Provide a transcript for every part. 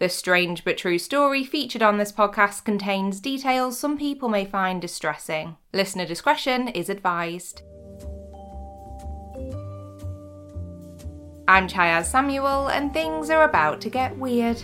The strange but true story featured on this podcast contains details some people may find distressing. Listener discretion is advised. I'm Chayaz Samuel, and things are about to get weird.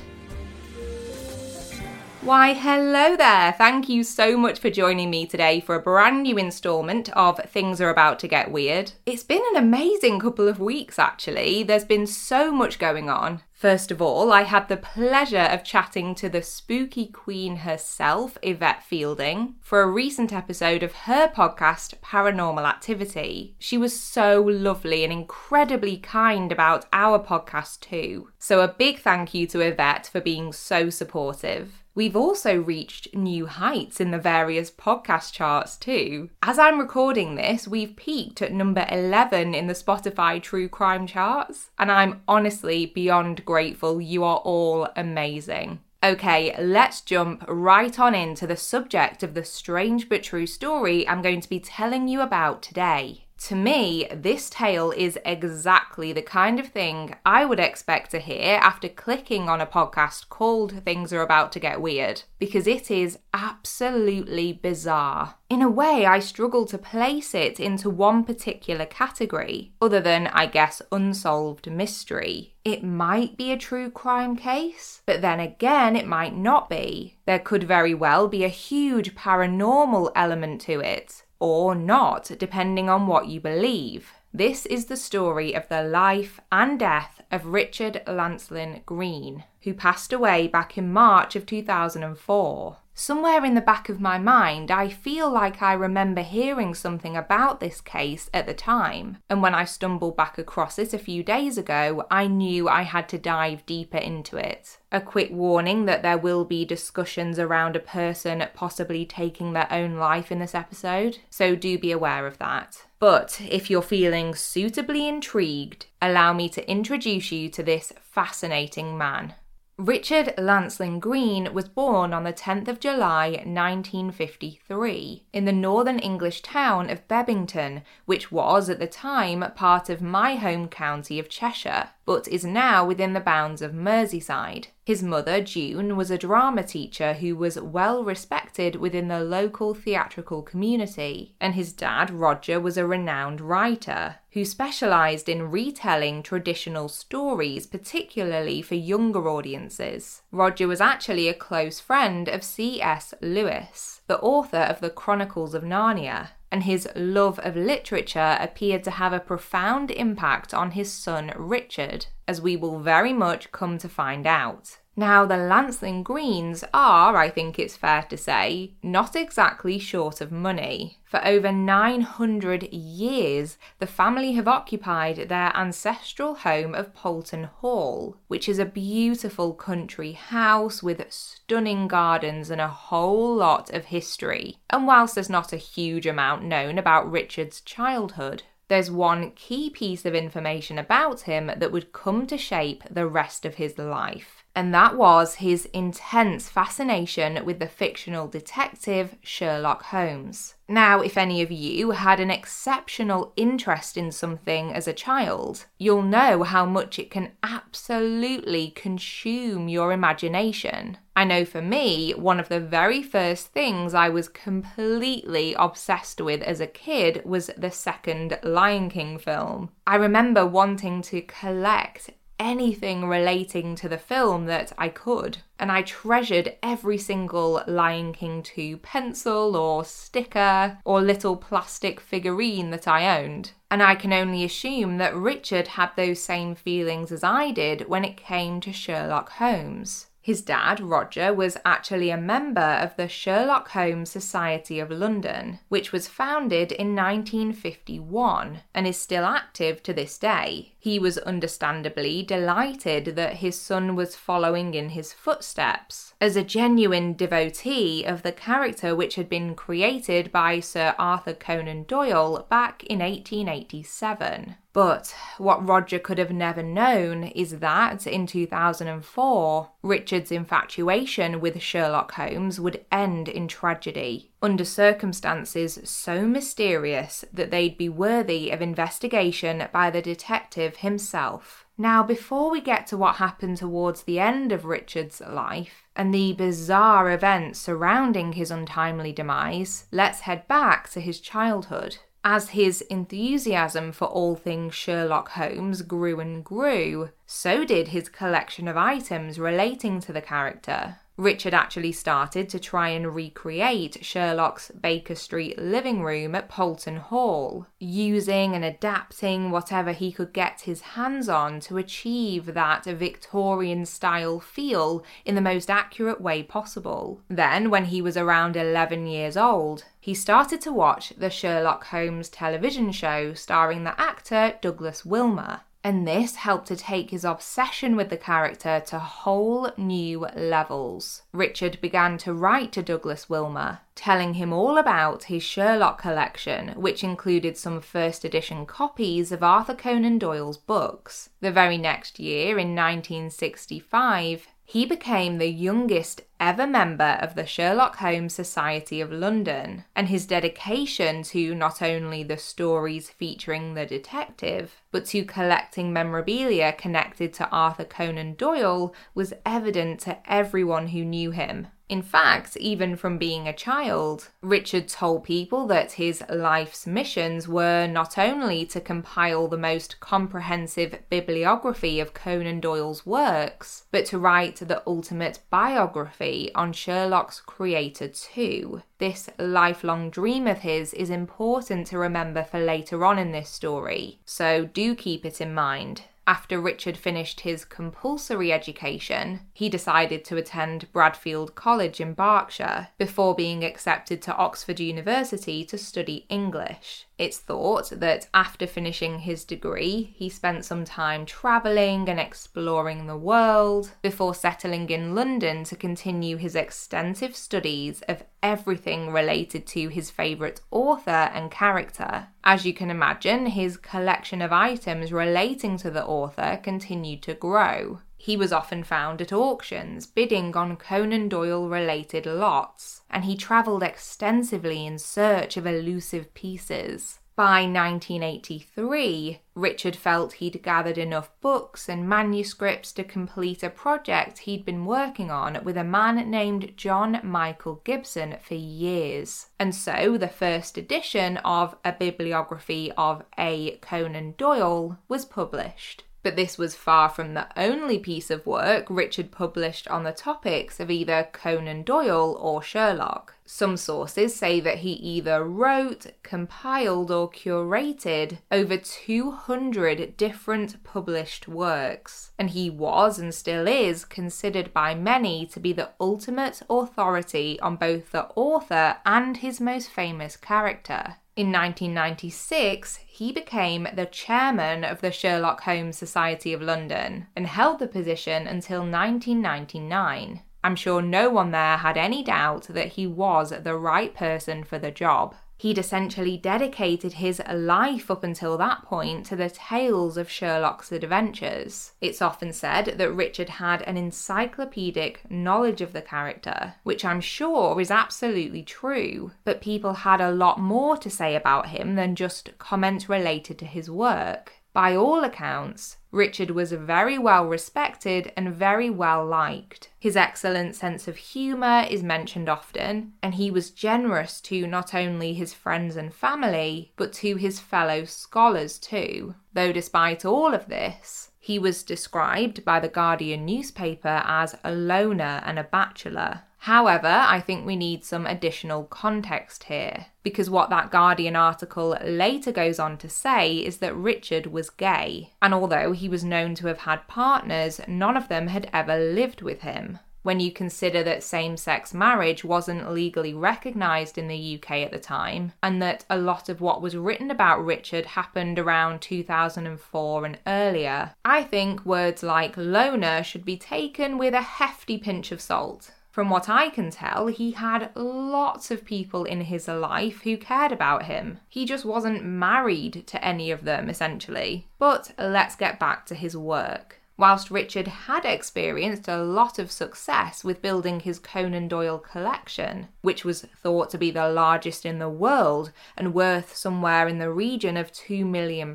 Why, hello there! Thank you so much for joining me today for a brand new instalment of Things Are About to Get Weird. It's been an amazing couple of weeks, actually. There's been so much going on. First of all, I had the pleasure of chatting to the spooky queen herself, Yvette Fielding, for a recent episode of her podcast, Paranormal Activity. She was so lovely and incredibly kind about our podcast, too. So, a big thank you to Yvette for being so supportive. We've also reached new heights in the various podcast charts too. As I'm recording this, we've peaked at number 11 in the Spotify True Crime charts, and I'm honestly beyond grateful. You are all amazing. Okay, let's jump right on into the subject of the strange but true story I'm going to be telling you about today. To me, this tale is exactly the kind of thing I would expect to hear after clicking on a podcast called Things Are About to Get Weird, because it is absolutely bizarre. In a way, I struggle to place it into one particular category, other than, I guess, unsolved mystery. It might be a true crime case, but then again, it might not be. There could very well be a huge paranormal element to it or not, depending on what you believe. This is the story of the life and death of Richard Lancelyn Green, who passed away back in March of 2004. Somewhere in the back of my mind, I feel like I remember hearing something about this case at the time, and when I stumbled back across it a few days ago, I knew I had to dive deeper into it. A quick warning that there will be discussions around a person possibly taking their own life in this episode, so do be aware of that. But if you're feeling suitably intrigued, allow me to introduce you to this fascinating man. Richard Lancelyn Green was born on the 10th of July 1953 in the northern English town of Bebington, which was at the time part of my home county of Cheshire, but is now within the bounds of Merseyside. His mother, June, was a drama teacher who was well respected within the local theatrical community, and his dad, Roger, was a renowned writer who specialised in retelling traditional stories, particularly for younger audiences. Roger was actually a close friend of C.S. Lewis, the author of the Chronicles of Narnia, and his love of literature appeared to have a profound impact on his son Richard, as we will very much come to find out. Now, the Lancelyn Greens are, I think it's fair to say, not exactly short of money. For over 900 years, the family have occupied their ancestral home of Poulton Hall, which is a beautiful country house with stunning gardens and a whole lot of history. And whilst there's not a huge amount known about Richard's childhood, there's one key piece of information about him that would come to shape the rest of his life and that was his intense fascination with the fictional detective Sherlock Holmes. Now, if any of you had an exceptional interest in something as a child, you'll know how much it can absolutely consume your imagination. I know for me, one of the very first things I was completely obsessed with as a kid was the second Lion King film. I remember wanting to collect anything relating to the film that I could. And I treasured every single Lion King 2 pencil or sticker or little plastic figurine that I owned. And I can only assume that Richard had those same feelings as I did when it came to Sherlock Holmes. His dad, Roger, was actually a member of the Sherlock Holmes Society of London, which was founded in 1951 and is still active to this day. He was understandably delighted that his son was following in his footsteps. As a genuine devotee of the character which had been created by Sir Arthur Conan Doyle back in 1887. But what Roger could have never known is that in 2004, Richard's infatuation with Sherlock Holmes would end in tragedy, under circumstances so mysterious that they'd be worthy of investigation by the detective himself. Now, before we get to what happened towards the end of Richard's life and the bizarre events surrounding his untimely demise, let's head back to his childhood. As his enthusiasm for all things Sherlock Holmes grew and grew, so did his collection of items relating to the character. Richard actually started to try and recreate Sherlock's Baker Street living room at Poulton Hall, using and adapting whatever he could get his hands on to achieve that Victorian style feel in the most accurate way possible. Then, when he was around 11 years old, he started to watch the Sherlock Holmes television show starring the actor Douglas Wilmer and this helped to take his obsession with the character to whole new levels. Richard began to write to Douglas Wilmer, telling him all about his Sherlock collection, which included some first edition copies of Arthur Conan Doyle's books. The very next year, in 1965, he became the youngest ever member of the Sherlock Holmes Society of London, and his dedication to not only the stories featuring the detective, but to collecting memorabilia connected to Arthur Conan Doyle was evident to everyone who knew him. In fact, even from being a child, Richard told people that his life's missions were not only to compile the most comprehensive bibliography of Conan Doyle's works, but to write the ultimate biography on Sherlock's creator too. This lifelong dream of his is important to remember for later on in this story, so do keep it in mind. After Richard finished his compulsory education, he decided to attend Bradfield College in Berkshire before being accepted to Oxford University to study English. It's thought that after finishing his degree, he spent some time travelling and exploring the world before settling in London to continue his extensive studies of everything related to his favourite author and character. As you can imagine, his collection of items relating to the author continued to grow. He was often found at auctions bidding on Conan Doyle related lots, and he travelled extensively in search of elusive pieces. By 1983, Richard felt he'd gathered enough books and manuscripts to complete a project he'd been working on with a man named John Michael Gibson for years. And so the first edition of A Bibliography of A. Conan Doyle was published but this was far from the only piece of work Richard published on the topics of either Conan Doyle or Sherlock. Some sources say that he either wrote, compiled, or curated over 200 different published works, and he was and still is considered by many to be the ultimate authority on both the author and his most famous character. In 1996, he became the chairman of the Sherlock Holmes Society of London and held the position until 1999. I'm sure no one there had any doubt that he was the right person for the job. He'd essentially dedicated his life up until that point to the tales of Sherlock's adventures. It's often said that Richard had an encyclopedic knowledge of the character, which I'm sure is absolutely true, but people had a lot more to say about him than just comments related to his work. By all accounts, Richard was very well respected and very well liked. His excellent sense of humour is mentioned often, and he was generous to not only his friends and family, but to his fellow scholars too. Though, despite all of this, he was described by the Guardian newspaper as a loner and a bachelor. However, I think we need some additional context here, because what that Guardian article later goes on to say is that Richard was gay, and although he was known to have had partners, none of them had ever lived with him. When you consider that same sex marriage wasn't legally recognised in the UK at the time, and that a lot of what was written about Richard happened around 2004 and earlier, I think words like loner should be taken with a hefty pinch of salt. From what I can tell, he had lots of people in his life who cared about him. He just wasn't married to any of them, essentially. But let's get back to his work. Whilst Richard had experienced a lot of success with building his Conan Doyle collection, which was thought to be the largest in the world and worth somewhere in the region of £2 million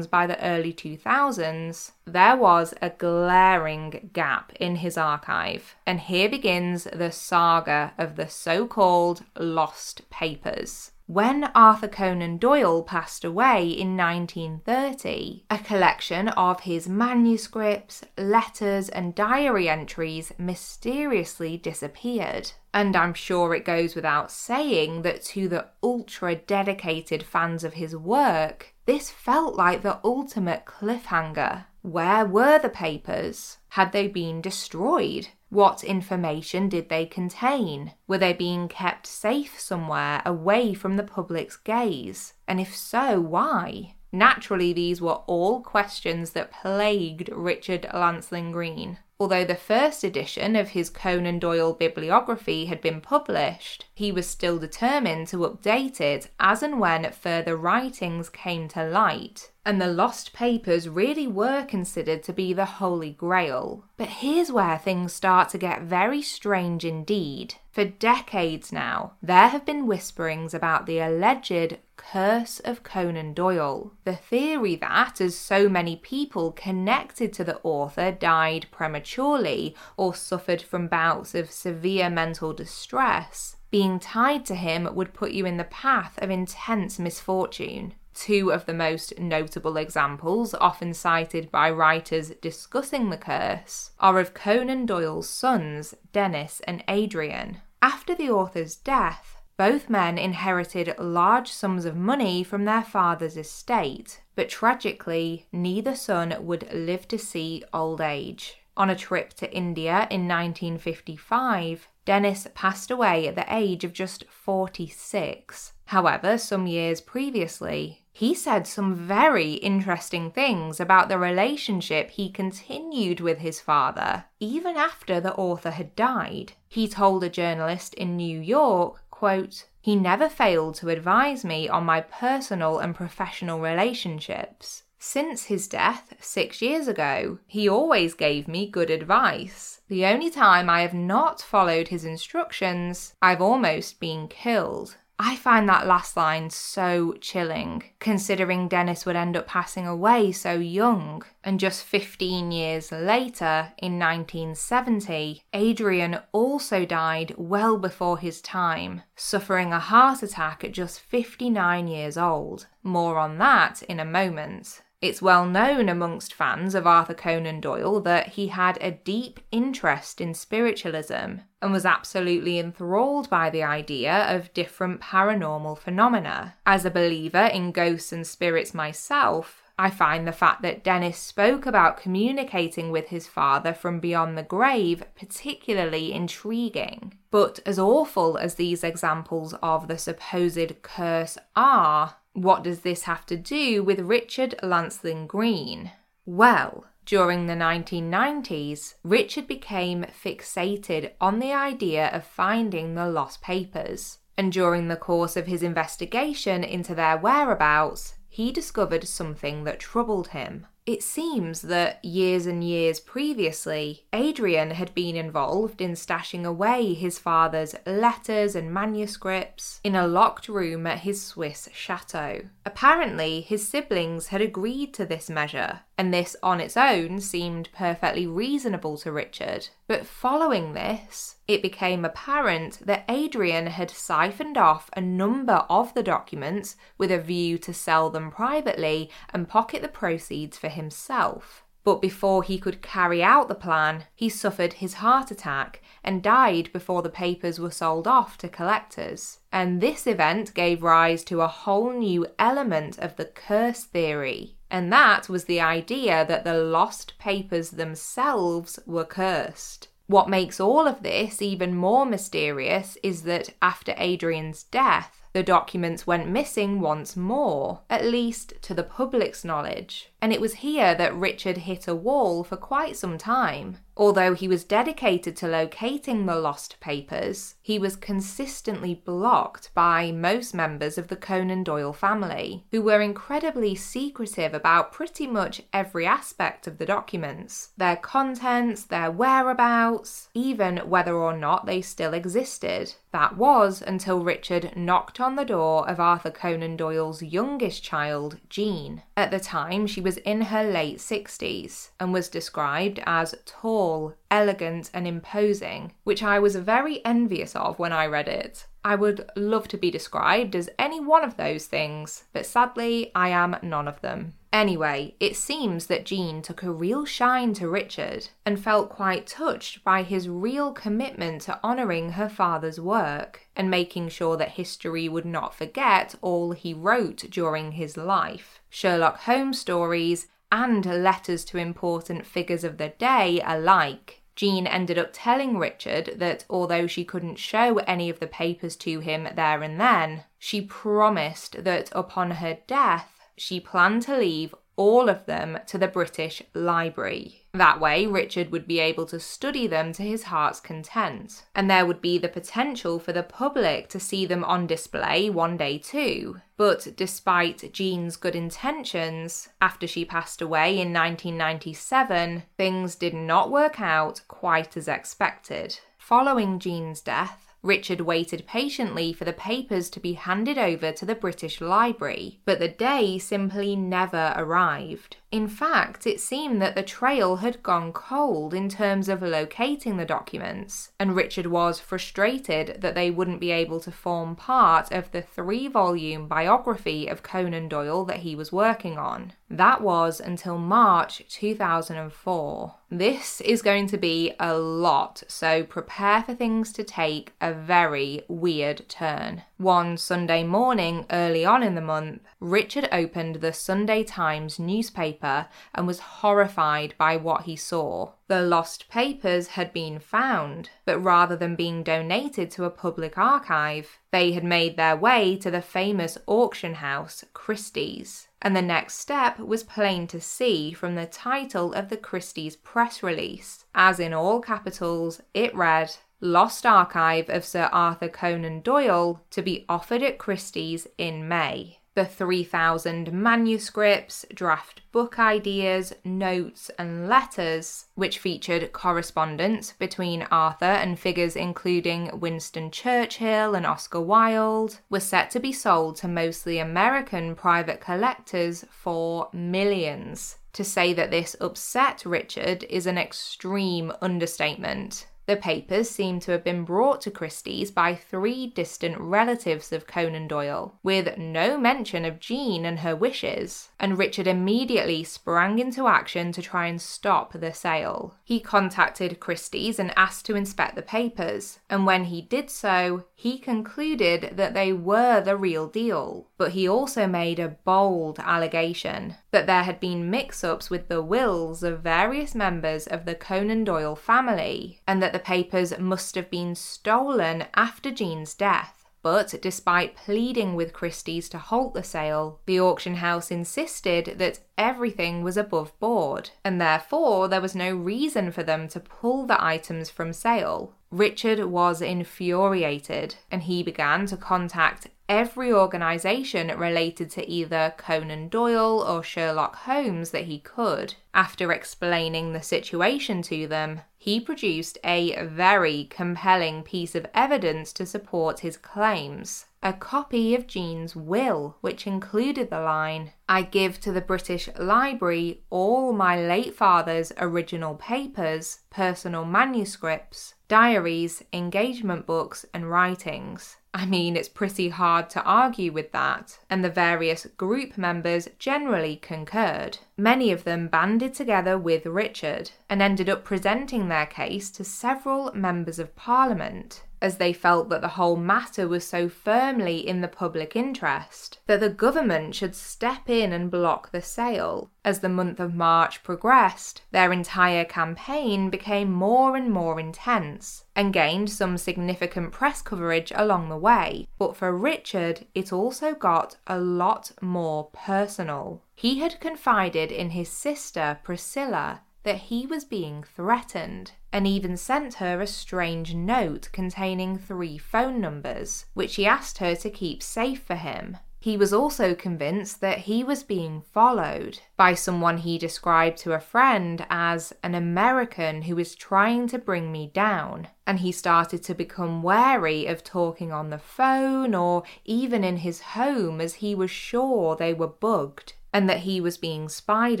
by the early 2000s, there was a glaring gap in his archive. And here begins the saga of the so called lost papers. When Arthur Conan Doyle passed away in 1930, a collection of his manuscripts, letters, and diary entries mysteriously disappeared. And I'm sure it goes without saying that to the ultra dedicated fans of his work, this felt like the ultimate cliffhanger. Where were the papers? Had they been destroyed? What information did they contain? Were they being kept safe somewhere away from the public's gaze? And if so, why? Naturally, these were all questions that plagued Richard Lancelyn Green. Although the first edition of his Conan Doyle bibliography had been published, he was still determined to update it as and when further writings came to light. And the lost papers really were considered to be the Holy Grail. But here's where things start to get very strange indeed. For decades now, there have been whisperings about the alleged curse of Conan Doyle. The theory that, as so many people connected to the author died prematurely or suffered from bouts of severe mental distress, being tied to him would put you in the path of intense misfortune. Two of the most notable examples, often cited by writers discussing the curse, are of Conan Doyle's sons, Dennis and Adrian. After the author's death, both men inherited large sums of money from their father's estate, but tragically, neither son would live to see old age. On a trip to India in 1955, Dennis passed away at the age of just 46. However, some years previously, he said some very interesting things about the relationship he continued with his father, even after the author had died. He told a journalist in New York, quote, he never failed to advise me on my personal and professional relationships. Since his death six years ago, he always gave me good advice. The only time I have not followed his instructions, I've almost been killed. I find that last line so chilling, considering Dennis would end up passing away so young. And just 15 years later, in 1970, Adrian also died well before his time, suffering a heart attack at just 59 years old. More on that in a moment. It's well known amongst fans of Arthur Conan Doyle that he had a deep interest in spiritualism and was absolutely enthralled by the idea of different paranormal phenomena. As a believer in ghosts and spirits myself, I find the fact that Dennis spoke about communicating with his father from beyond the grave particularly intriguing. But as awful as these examples of the supposed curse are, what does this have to do with Richard Lancelyn Green? Well, during the 1990s, Richard became fixated on the idea of finding the lost papers. And during the course of his investigation into their whereabouts, he discovered something that troubled him. It seems that years and years previously, Adrian had been involved in stashing away his father's letters and manuscripts in a locked room at his Swiss chateau. Apparently, his siblings had agreed to this measure, and this on its own seemed perfectly reasonable to Richard. But following this, it became apparent that Adrian had siphoned off a number of the documents with a view to sell them privately and pocket the proceeds for himself. But before he could carry out the plan, he suffered his heart attack and died before the papers were sold off to collectors. And this event gave rise to a whole new element of the curse theory. And that was the idea that the lost papers themselves were cursed. What makes all of this even more mysterious is that after Adrian's death, the documents went missing once more, at least to the public's knowledge. And it was here that Richard hit a wall for quite some time. Although he was dedicated to locating the lost papers, he was consistently blocked by most members of the Conan Doyle family, who were incredibly secretive about pretty much every aspect of the documents their contents, their whereabouts, even whether or not they still existed. That was until Richard knocked on the door of Arthur Conan Doyle's youngest child, Jean. At the time, she was in her late 60s and was described as tall, elegant, and imposing, which I was very envious of when I read it. I would love to be described as any one of those things, but sadly, I am none of them. Anyway, it seems that Jean took a real shine to Richard and felt quite touched by his real commitment to honouring her father's work and making sure that history would not forget all he wrote during his life. Sherlock Holmes stories and letters to important figures of the day alike. Jean ended up telling Richard that although she couldn't show any of the papers to him there and then, she promised that upon her death she planned to leave all of them to the British Library. That way, Richard would be able to study them to his heart's content, and there would be the potential for the public to see them on display one day too. But despite Jean's good intentions, after she passed away in 1997, things did not work out quite as expected. Following Jean's death, Richard waited patiently for the papers to be handed over to the British Library, but the day simply never arrived. In fact, it seemed that the trail had gone cold in terms of locating the documents, and Richard was frustrated that they wouldn't be able to form part of the three volume biography of Conan Doyle that he was working on. That was until March 2004. This is going to be a lot, so prepare for things to take a very weird turn. One Sunday morning early on in the month, Richard opened the Sunday Times newspaper and was horrified by what he saw. The lost papers had been found, but rather than being donated to a public archive, they had made their way to the famous auction house Christie's. And the next step was plain to see from the title of the Christie's press release. As in all capitals, it read, Lost Archive of Sir Arthur Conan Doyle to be offered at Christie's in May. The 3,000 manuscripts, draft book ideas, notes, and letters, which featured correspondence between Arthur and figures including Winston Churchill and Oscar Wilde, were set to be sold to mostly American private collectors for millions. To say that this upset Richard is an extreme understatement. The papers seem to have been brought to Christie's by three distant relatives of Conan Doyle, with no mention of Jean and her wishes, and Richard immediately sprang into action to try and stop the sale. He contacted Christie's and asked to inspect the papers, and when he did so, he concluded that they were the real deal. But he also made a bold allegation that there had been mix ups with the wills of various members of the Conan Doyle family, and that the papers must have been stolen after Jean's death. But despite pleading with Christie's to halt the sale, the auction house insisted that everything was above board, and therefore there was no reason for them to pull the items from sale. Richard was infuriated and he began to contact every organisation related to either Conan Doyle or Sherlock Holmes that he could. After explaining the situation to them, he produced a very compelling piece of evidence to support his claims a copy of Jean's will, which included the line I give to the British Library all my late father's original papers, personal manuscripts, diaries, engagement books, and writings. I mean, it's pretty hard to argue with that, and the various group members generally concurred. Many of them banded together with Richard and ended up presenting their case to several members of parliament. As they felt that the whole matter was so firmly in the public interest that the government should step in and block the sale. As the month of March progressed, their entire campaign became more and more intense and gained some significant press coverage along the way. But for Richard, it also got a lot more personal. He had confided in his sister Priscilla that he was being threatened and even sent her a strange note containing three phone numbers, which he asked her to keep safe for him. He was also convinced that he was being followed by someone he described to a friend as an American who was trying to bring me down. And he started to become wary of talking on the phone or even in his home as he was sure they were bugged and that he was being spied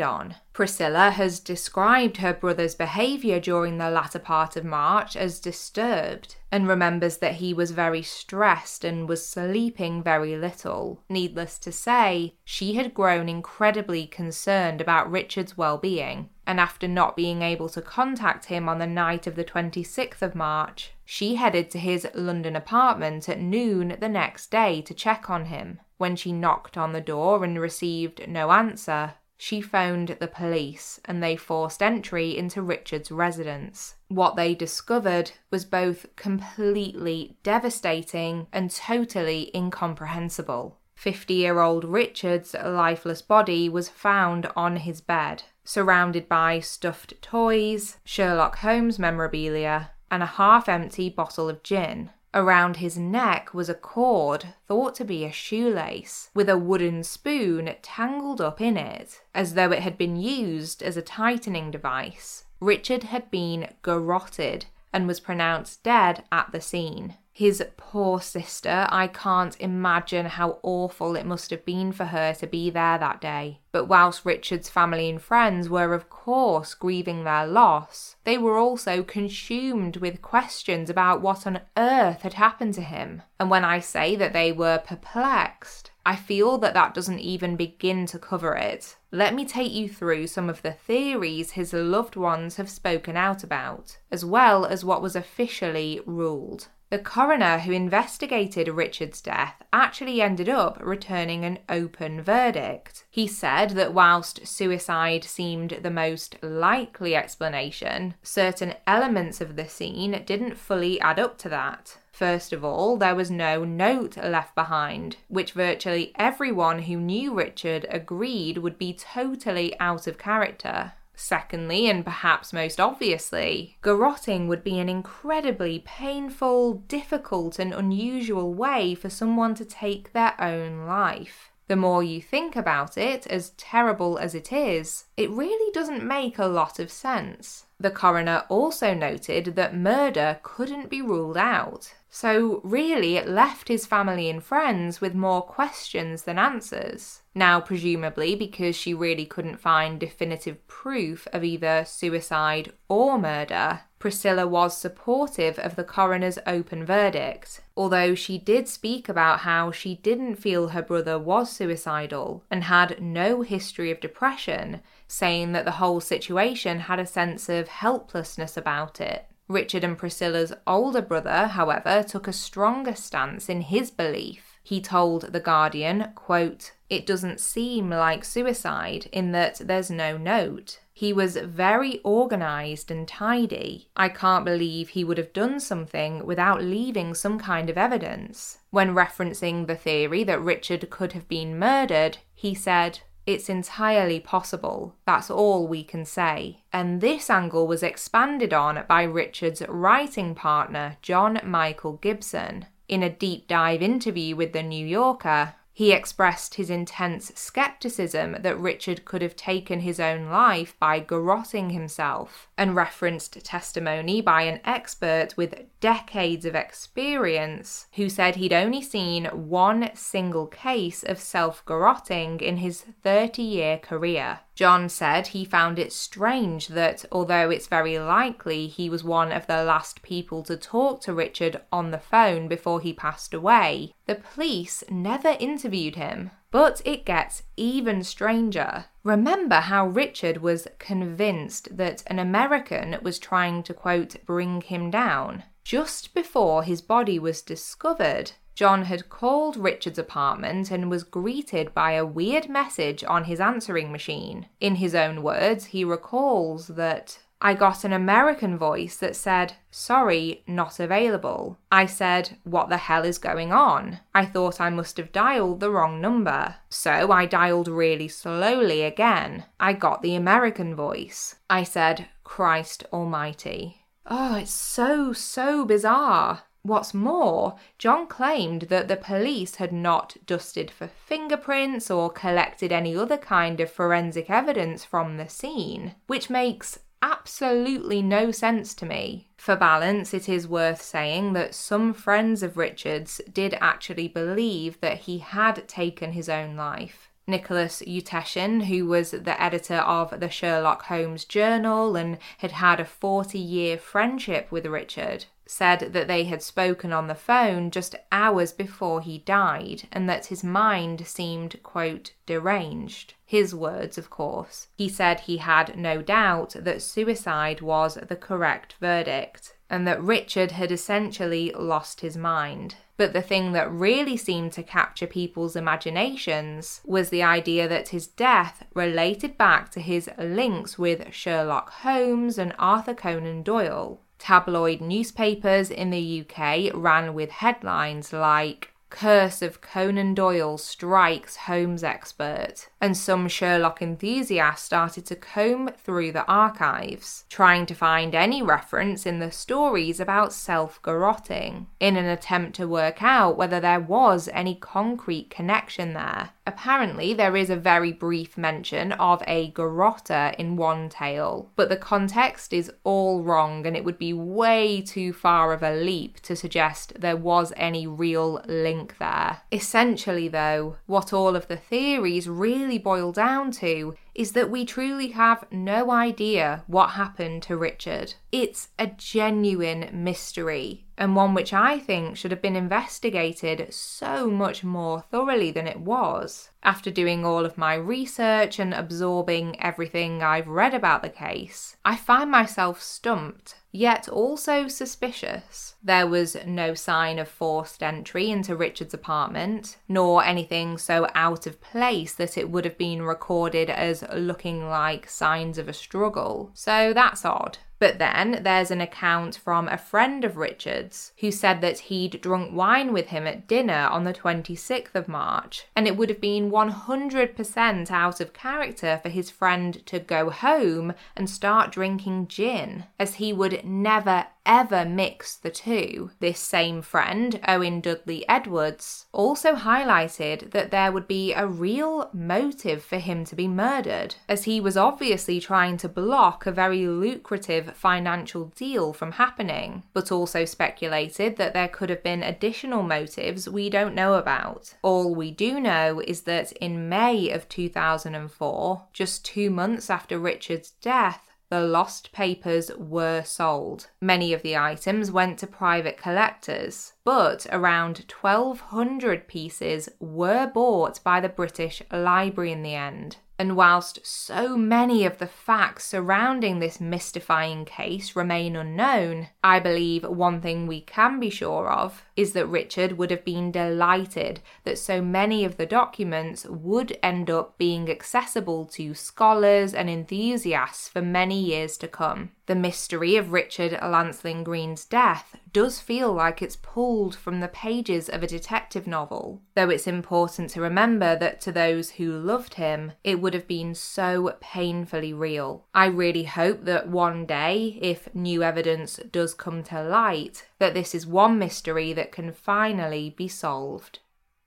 on. Priscilla has described her brother's behaviour during the latter part of March as disturbed and remembers that he was very stressed and was sleeping very little. Needless to say, she had grown incredibly concerned about Richard's well being, and after not being able to contact him on the night of the 26th of March, she headed to his London apartment at noon the next day to check on him. When she knocked on the door and received no answer, she phoned the police and they forced entry into Richard's residence. What they discovered was both completely devastating and totally incomprehensible. 50 year old Richard's lifeless body was found on his bed, surrounded by stuffed toys, Sherlock Holmes memorabilia, and a half empty bottle of gin. Around his neck was a cord thought to be a shoelace, with a wooden spoon tangled up in it, as though it had been used as a tightening device. Richard had been garroted and was pronounced dead at the scene. His poor sister, I can't imagine how awful it must have been for her to be there that day. But whilst Richard's family and friends were, of course, grieving their loss, they were also consumed with questions about what on earth had happened to him. And when I say that they were perplexed, I feel that that doesn't even begin to cover it. Let me take you through some of the theories his loved ones have spoken out about, as well as what was officially ruled. The coroner who investigated Richard's death actually ended up returning an open verdict. He said that whilst suicide seemed the most likely explanation, certain elements of the scene didn't fully add up to that. First of all, there was no note left behind, which virtually everyone who knew Richard agreed would be totally out of character. Secondly, and perhaps most obviously, garrotting would be an incredibly painful, difficult, and unusual way for someone to take their own life. The more you think about it, as terrible as it is, it really doesn't make a lot of sense. The coroner also noted that murder couldn't be ruled out. So, really, it left his family and friends with more questions than answers. Now, presumably, because she really couldn't find definitive proof of either suicide or murder, Priscilla was supportive of the coroner's open verdict, although she did speak about how she didn't feel her brother was suicidal and had no history of depression, saying that the whole situation had a sense of helplessness about it. Richard and Priscilla's older brother, however, took a stronger stance in his belief. He told The Guardian, quote, It doesn't seem like suicide in that there's no note. He was very organised and tidy. I can't believe he would have done something without leaving some kind of evidence. When referencing the theory that Richard could have been murdered, he said, it's entirely possible. That's all we can say. And this angle was expanded on by Richard's writing partner, John Michael Gibson. In a deep dive interview with The New Yorker, he expressed his intense skepticism that Richard could have taken his own life by garroting himself, and referenced testimony by an expert with decades of experience who said he'd only seen one single case of self garroting in his 30 year career. John said he found it strange that, although it's very likely he was one of the last people to talk to Richard on the phone before he passed away, the police never interviewed him. But it gets even stranger. Remember how Richard was convinced that an American was trying to, quote, bring him down? Just before his body was discovered, John had called Richard's apartment and was greeted by a weird message on his answering machine. In his own words, he recalls that I got an American voice that said, Sorry, not available. I said, What the hell is going on? I thought I must have dialed the wrong number. So I dialed really slowly again. I got the American voice. I said, Christ Almighty. Oh, it's so, so bizarre. What's more, John claimed that the police had not dusted for fingerprints or collected any other kind of forensic evidence from the scene, which makes absolutely no sense to me. For balance, it is worth saying that some friends of Richard's did actually believe that he had taken his own life. Nicholas Utechin, who was the editor of the Sherlock Holmes Journal and had had a 40 year friendship with Richard, said that they had spoken on the phone just hours before he died and that his mind seemed, quote, deranged. His words, of course. He said he had no doubt that suicide was the correct verdict and that Richard had essentially lost his mind. But the thing that really seemed to capture people's imaginations was the idea that his death related back to his links with Sherlock Holmes and Arthur Conan Doyle. Tabloid newspapers in the UK ran with headlines like Curse of Conan Doyle strikes Holmes expert, and some Sherlock enthusiasts started to comb through the archives, trying to find any reference in the stories about self garrotting, in an attempt to work out whether there was any concrete connection there. Apparently, there is a very brief mention of a garrotter in one tale, but the context is all wrong, and it would be way too far of a leap to suggest there was any real link there. Essentially, though, what all of the theories really boil down to is that we truly have no idea what happened to Richard. It's a genuine mystery, and one which I think should have been investigated so much more thoroughly than it was. After doing all of my research and absorbing everything I've read about the case, I find myself stumped, yet also suspicious. There was no sign of forced entry into Richard's apartment, nor anything so out of place that it would have been recorded as looking like signs of a struggle. So that's odd. But then there's an account from a friend of Richard's who said that he'd drunk wine with him at dinner on the 26th of March, and it would have been 100% out of character for his friend to go home and start drinking gin, as he would never ever mix the two. This same friend, Owen Dudley Edwards, also highlighted that there would be a real motive for him to be murdered, as he was obviously trying to block a very lucrative financial deal from happening, but also speculated that there could have been additional motives we don't know about. All we do know is that in May of 2004, just two months after Richard's death, the lost papers were sold. Many of the items went to private collectors, but around 1,200 pieces were bought by the British Library in the end. And whilst so many of the facts surrounding this mystifying case remain unknown, I believe one thing we can be sure of is that Richard would have been delighted that so many of the documents would end up being accessible to scholars and enthusiasts for many years to come. The mystery of Richard Lancelyn Green's death does feel like it's pulled from the pages of a detective novel, though it's important to remember that to those who loved him, it would have been so painfully real. I really hope that one day, if new evidence does come to light, that this is one mystery that can finally be solved.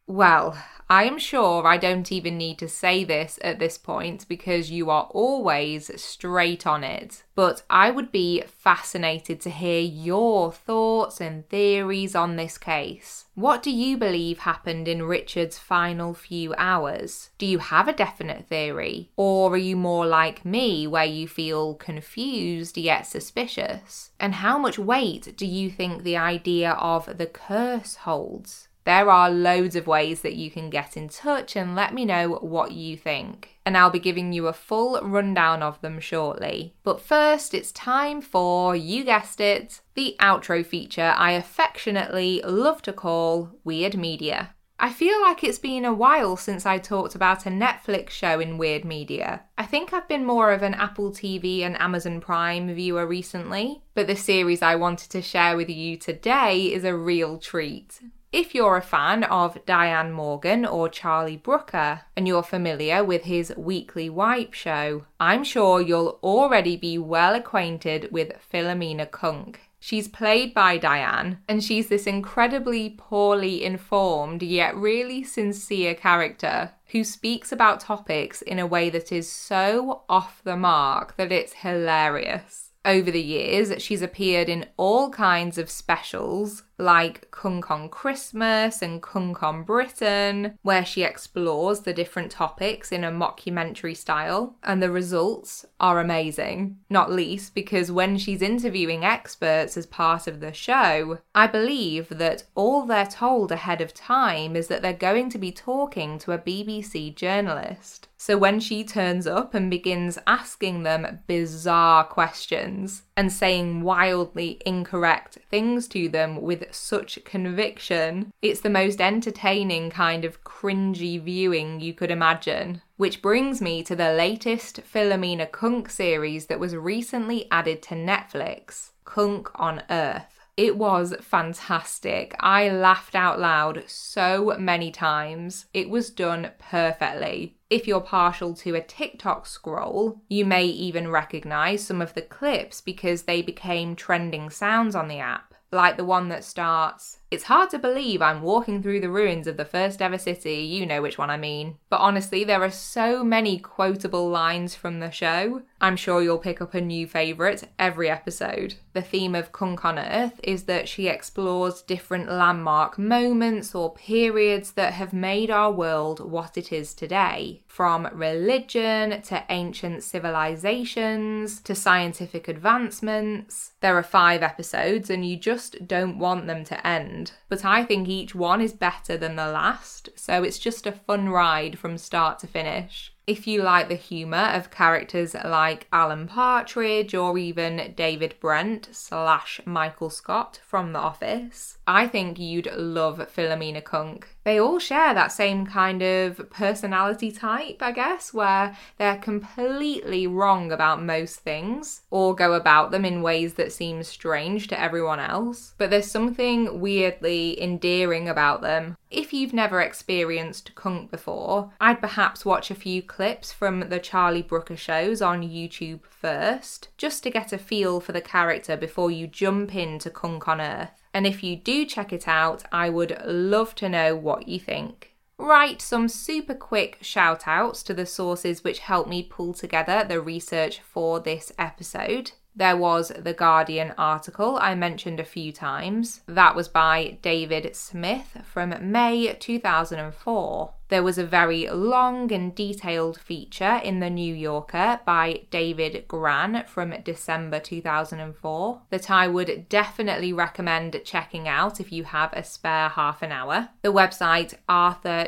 Well, I am sure I don't even need to say this at this point because you are always straight on it. But I would be fascinated to hear your thoughts and theories on this case. What do you believe happened in Richard's final few hours? Do you have a definite theory? Or are you more like me, where you feel confused yet suspicious? And how much weight do you think the idea of the curse holds? There are loads of ways that you can get in touch and let me know what you think. And I'll be giving you a full rundown of them shortly. But first, it's time for, you guessed it, the outro feature I affectionately love to call Weird Media. I feel like it's been a while since I talked about a Netflix show in weird media. I think I've been more of an Apple TV and Amazon Prime viewer recently, but the series I wanted to share with you today is a real treat. If you're a fan of Diane Morgan or Charlie Brooker and you're familiar with his weekly wipe show, I'm sure you'll already be well acquainted with Philomena Cunk. She's played by Diane, and she's this incredibly poorly informed yet really sincere character who speaks about topics in a way that is so off the mark that it's hilarious. Over the years, she's appeared in all kinds of specials like Cunk on Christmas and Cunk on Britain, where she explores the different topics in a mockumentary style, and the results are amazing. Not least because when she's interviewing experts as part of the show, I believe that all they're told ahead of time is that they're going to be talking to a BBC journalist. So when she turns up and begins asking them bizarre questions and saying wildly incorrect things to them with such conviction, it's the most entertaining kind of cringy viewing you could imagine. Which brings me to the latest Philomena Cunk series that was recently added to Netflix Cunk on Earth. It was fantastic. I laughed out loud so many times. It was done perfectly. If you're partial to a TikTok scroll, you may even recognize some of the clips because they became trending sounds on the app, like the one that starts, it's hard to believe I'm walking through the ruins of the first ever city, you know which one I mean. But honestly, there are so many quotable lines from the show. I'm sure you'll pick up a new favourite every episode. The theme of Cunk on Earth is that she explores different landmark moments or periods that have made our world what it is today. From religion to ancient civilizations to scientific advancements. There are five episodes, and you just don't want them to end end, but I think each one is better than the last, so it's just a fun ride from start to finish. If you like the humour of characters like Alan Partridge or even David Brent slash Michael Scott from The Office, I think you'd love Philomena Cunk. They all share that same kind of personality type, I guess, where they're completely wrong about most things or go about them in ways that seem strange to everyone else. But there's something weirdly endearing about them. If you've never experienced Cunk before, I'd perhaps watch a few clips from the Charlie Brooker shows on YouTube first, just to get a feel for the character before you jump into Cunk on Earth. And if you do check it out, I would love to know what you think. Right, some super quick shout outs to the sources which helped me pull together the research for this episode. There was the Guardian article I mentioned a few times. That was by David Smith from May 2004. There was a very long and detailed feature in The New Yorker by David Grann from December 2004 that I would definitely recommend checking out if you have a spare half an hour. The website arthur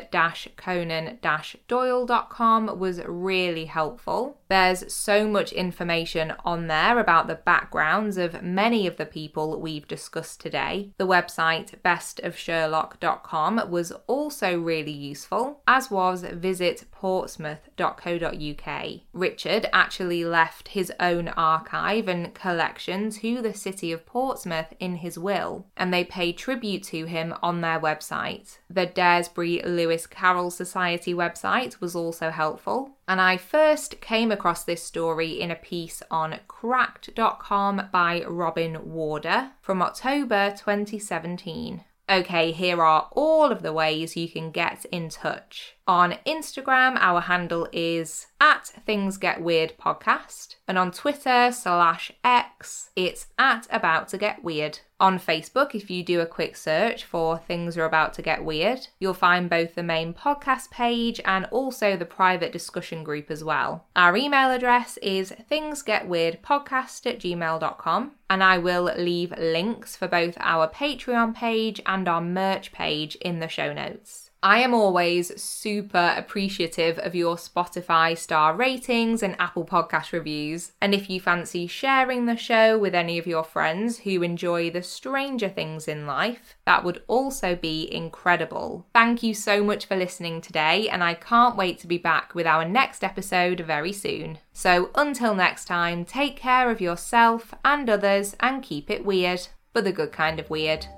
conan doyle.com was really helpful. There's so much information on there about the backgrounds of many of the people we've discussed today. The website bestofsherlock.com was also really useful as was visitportsmouth.co.uk. Richard actually left his own archive and collection to the city of Portsmouth in his will, and they pay tribute to him on their website. The Daresbury Lewis Carroll Society website was also helpful, and I first came across this story in a piece on cracked.com by Robin Warder from October 2017. Okay, here are all of the ways you can get in touch. On Instagram, our handle is at Things Get Weird Podcast. And on Twitter slash X, it's at About to Get Weird. On Facebook, if you do a quick search for Things Are About to Get Weird, you'll find both the main podcast page and also the private discussion group as well. Our email address is thingsgetweirdpodcast at gmail.com and I will leave links for both our Patreon page and our merch page in the show notes. I am always super appreciative of your Spotify star ratings and Apple Podcast reviews. And if you fancy sharing the show with any of your friends who enjoy the stranger things in life, that would also be incredible. Thank you so much for listening today, and I can't wait to be back with our next episode very soon. So until next time, take care of yourself and others and keep it weird, but the good kind of weird.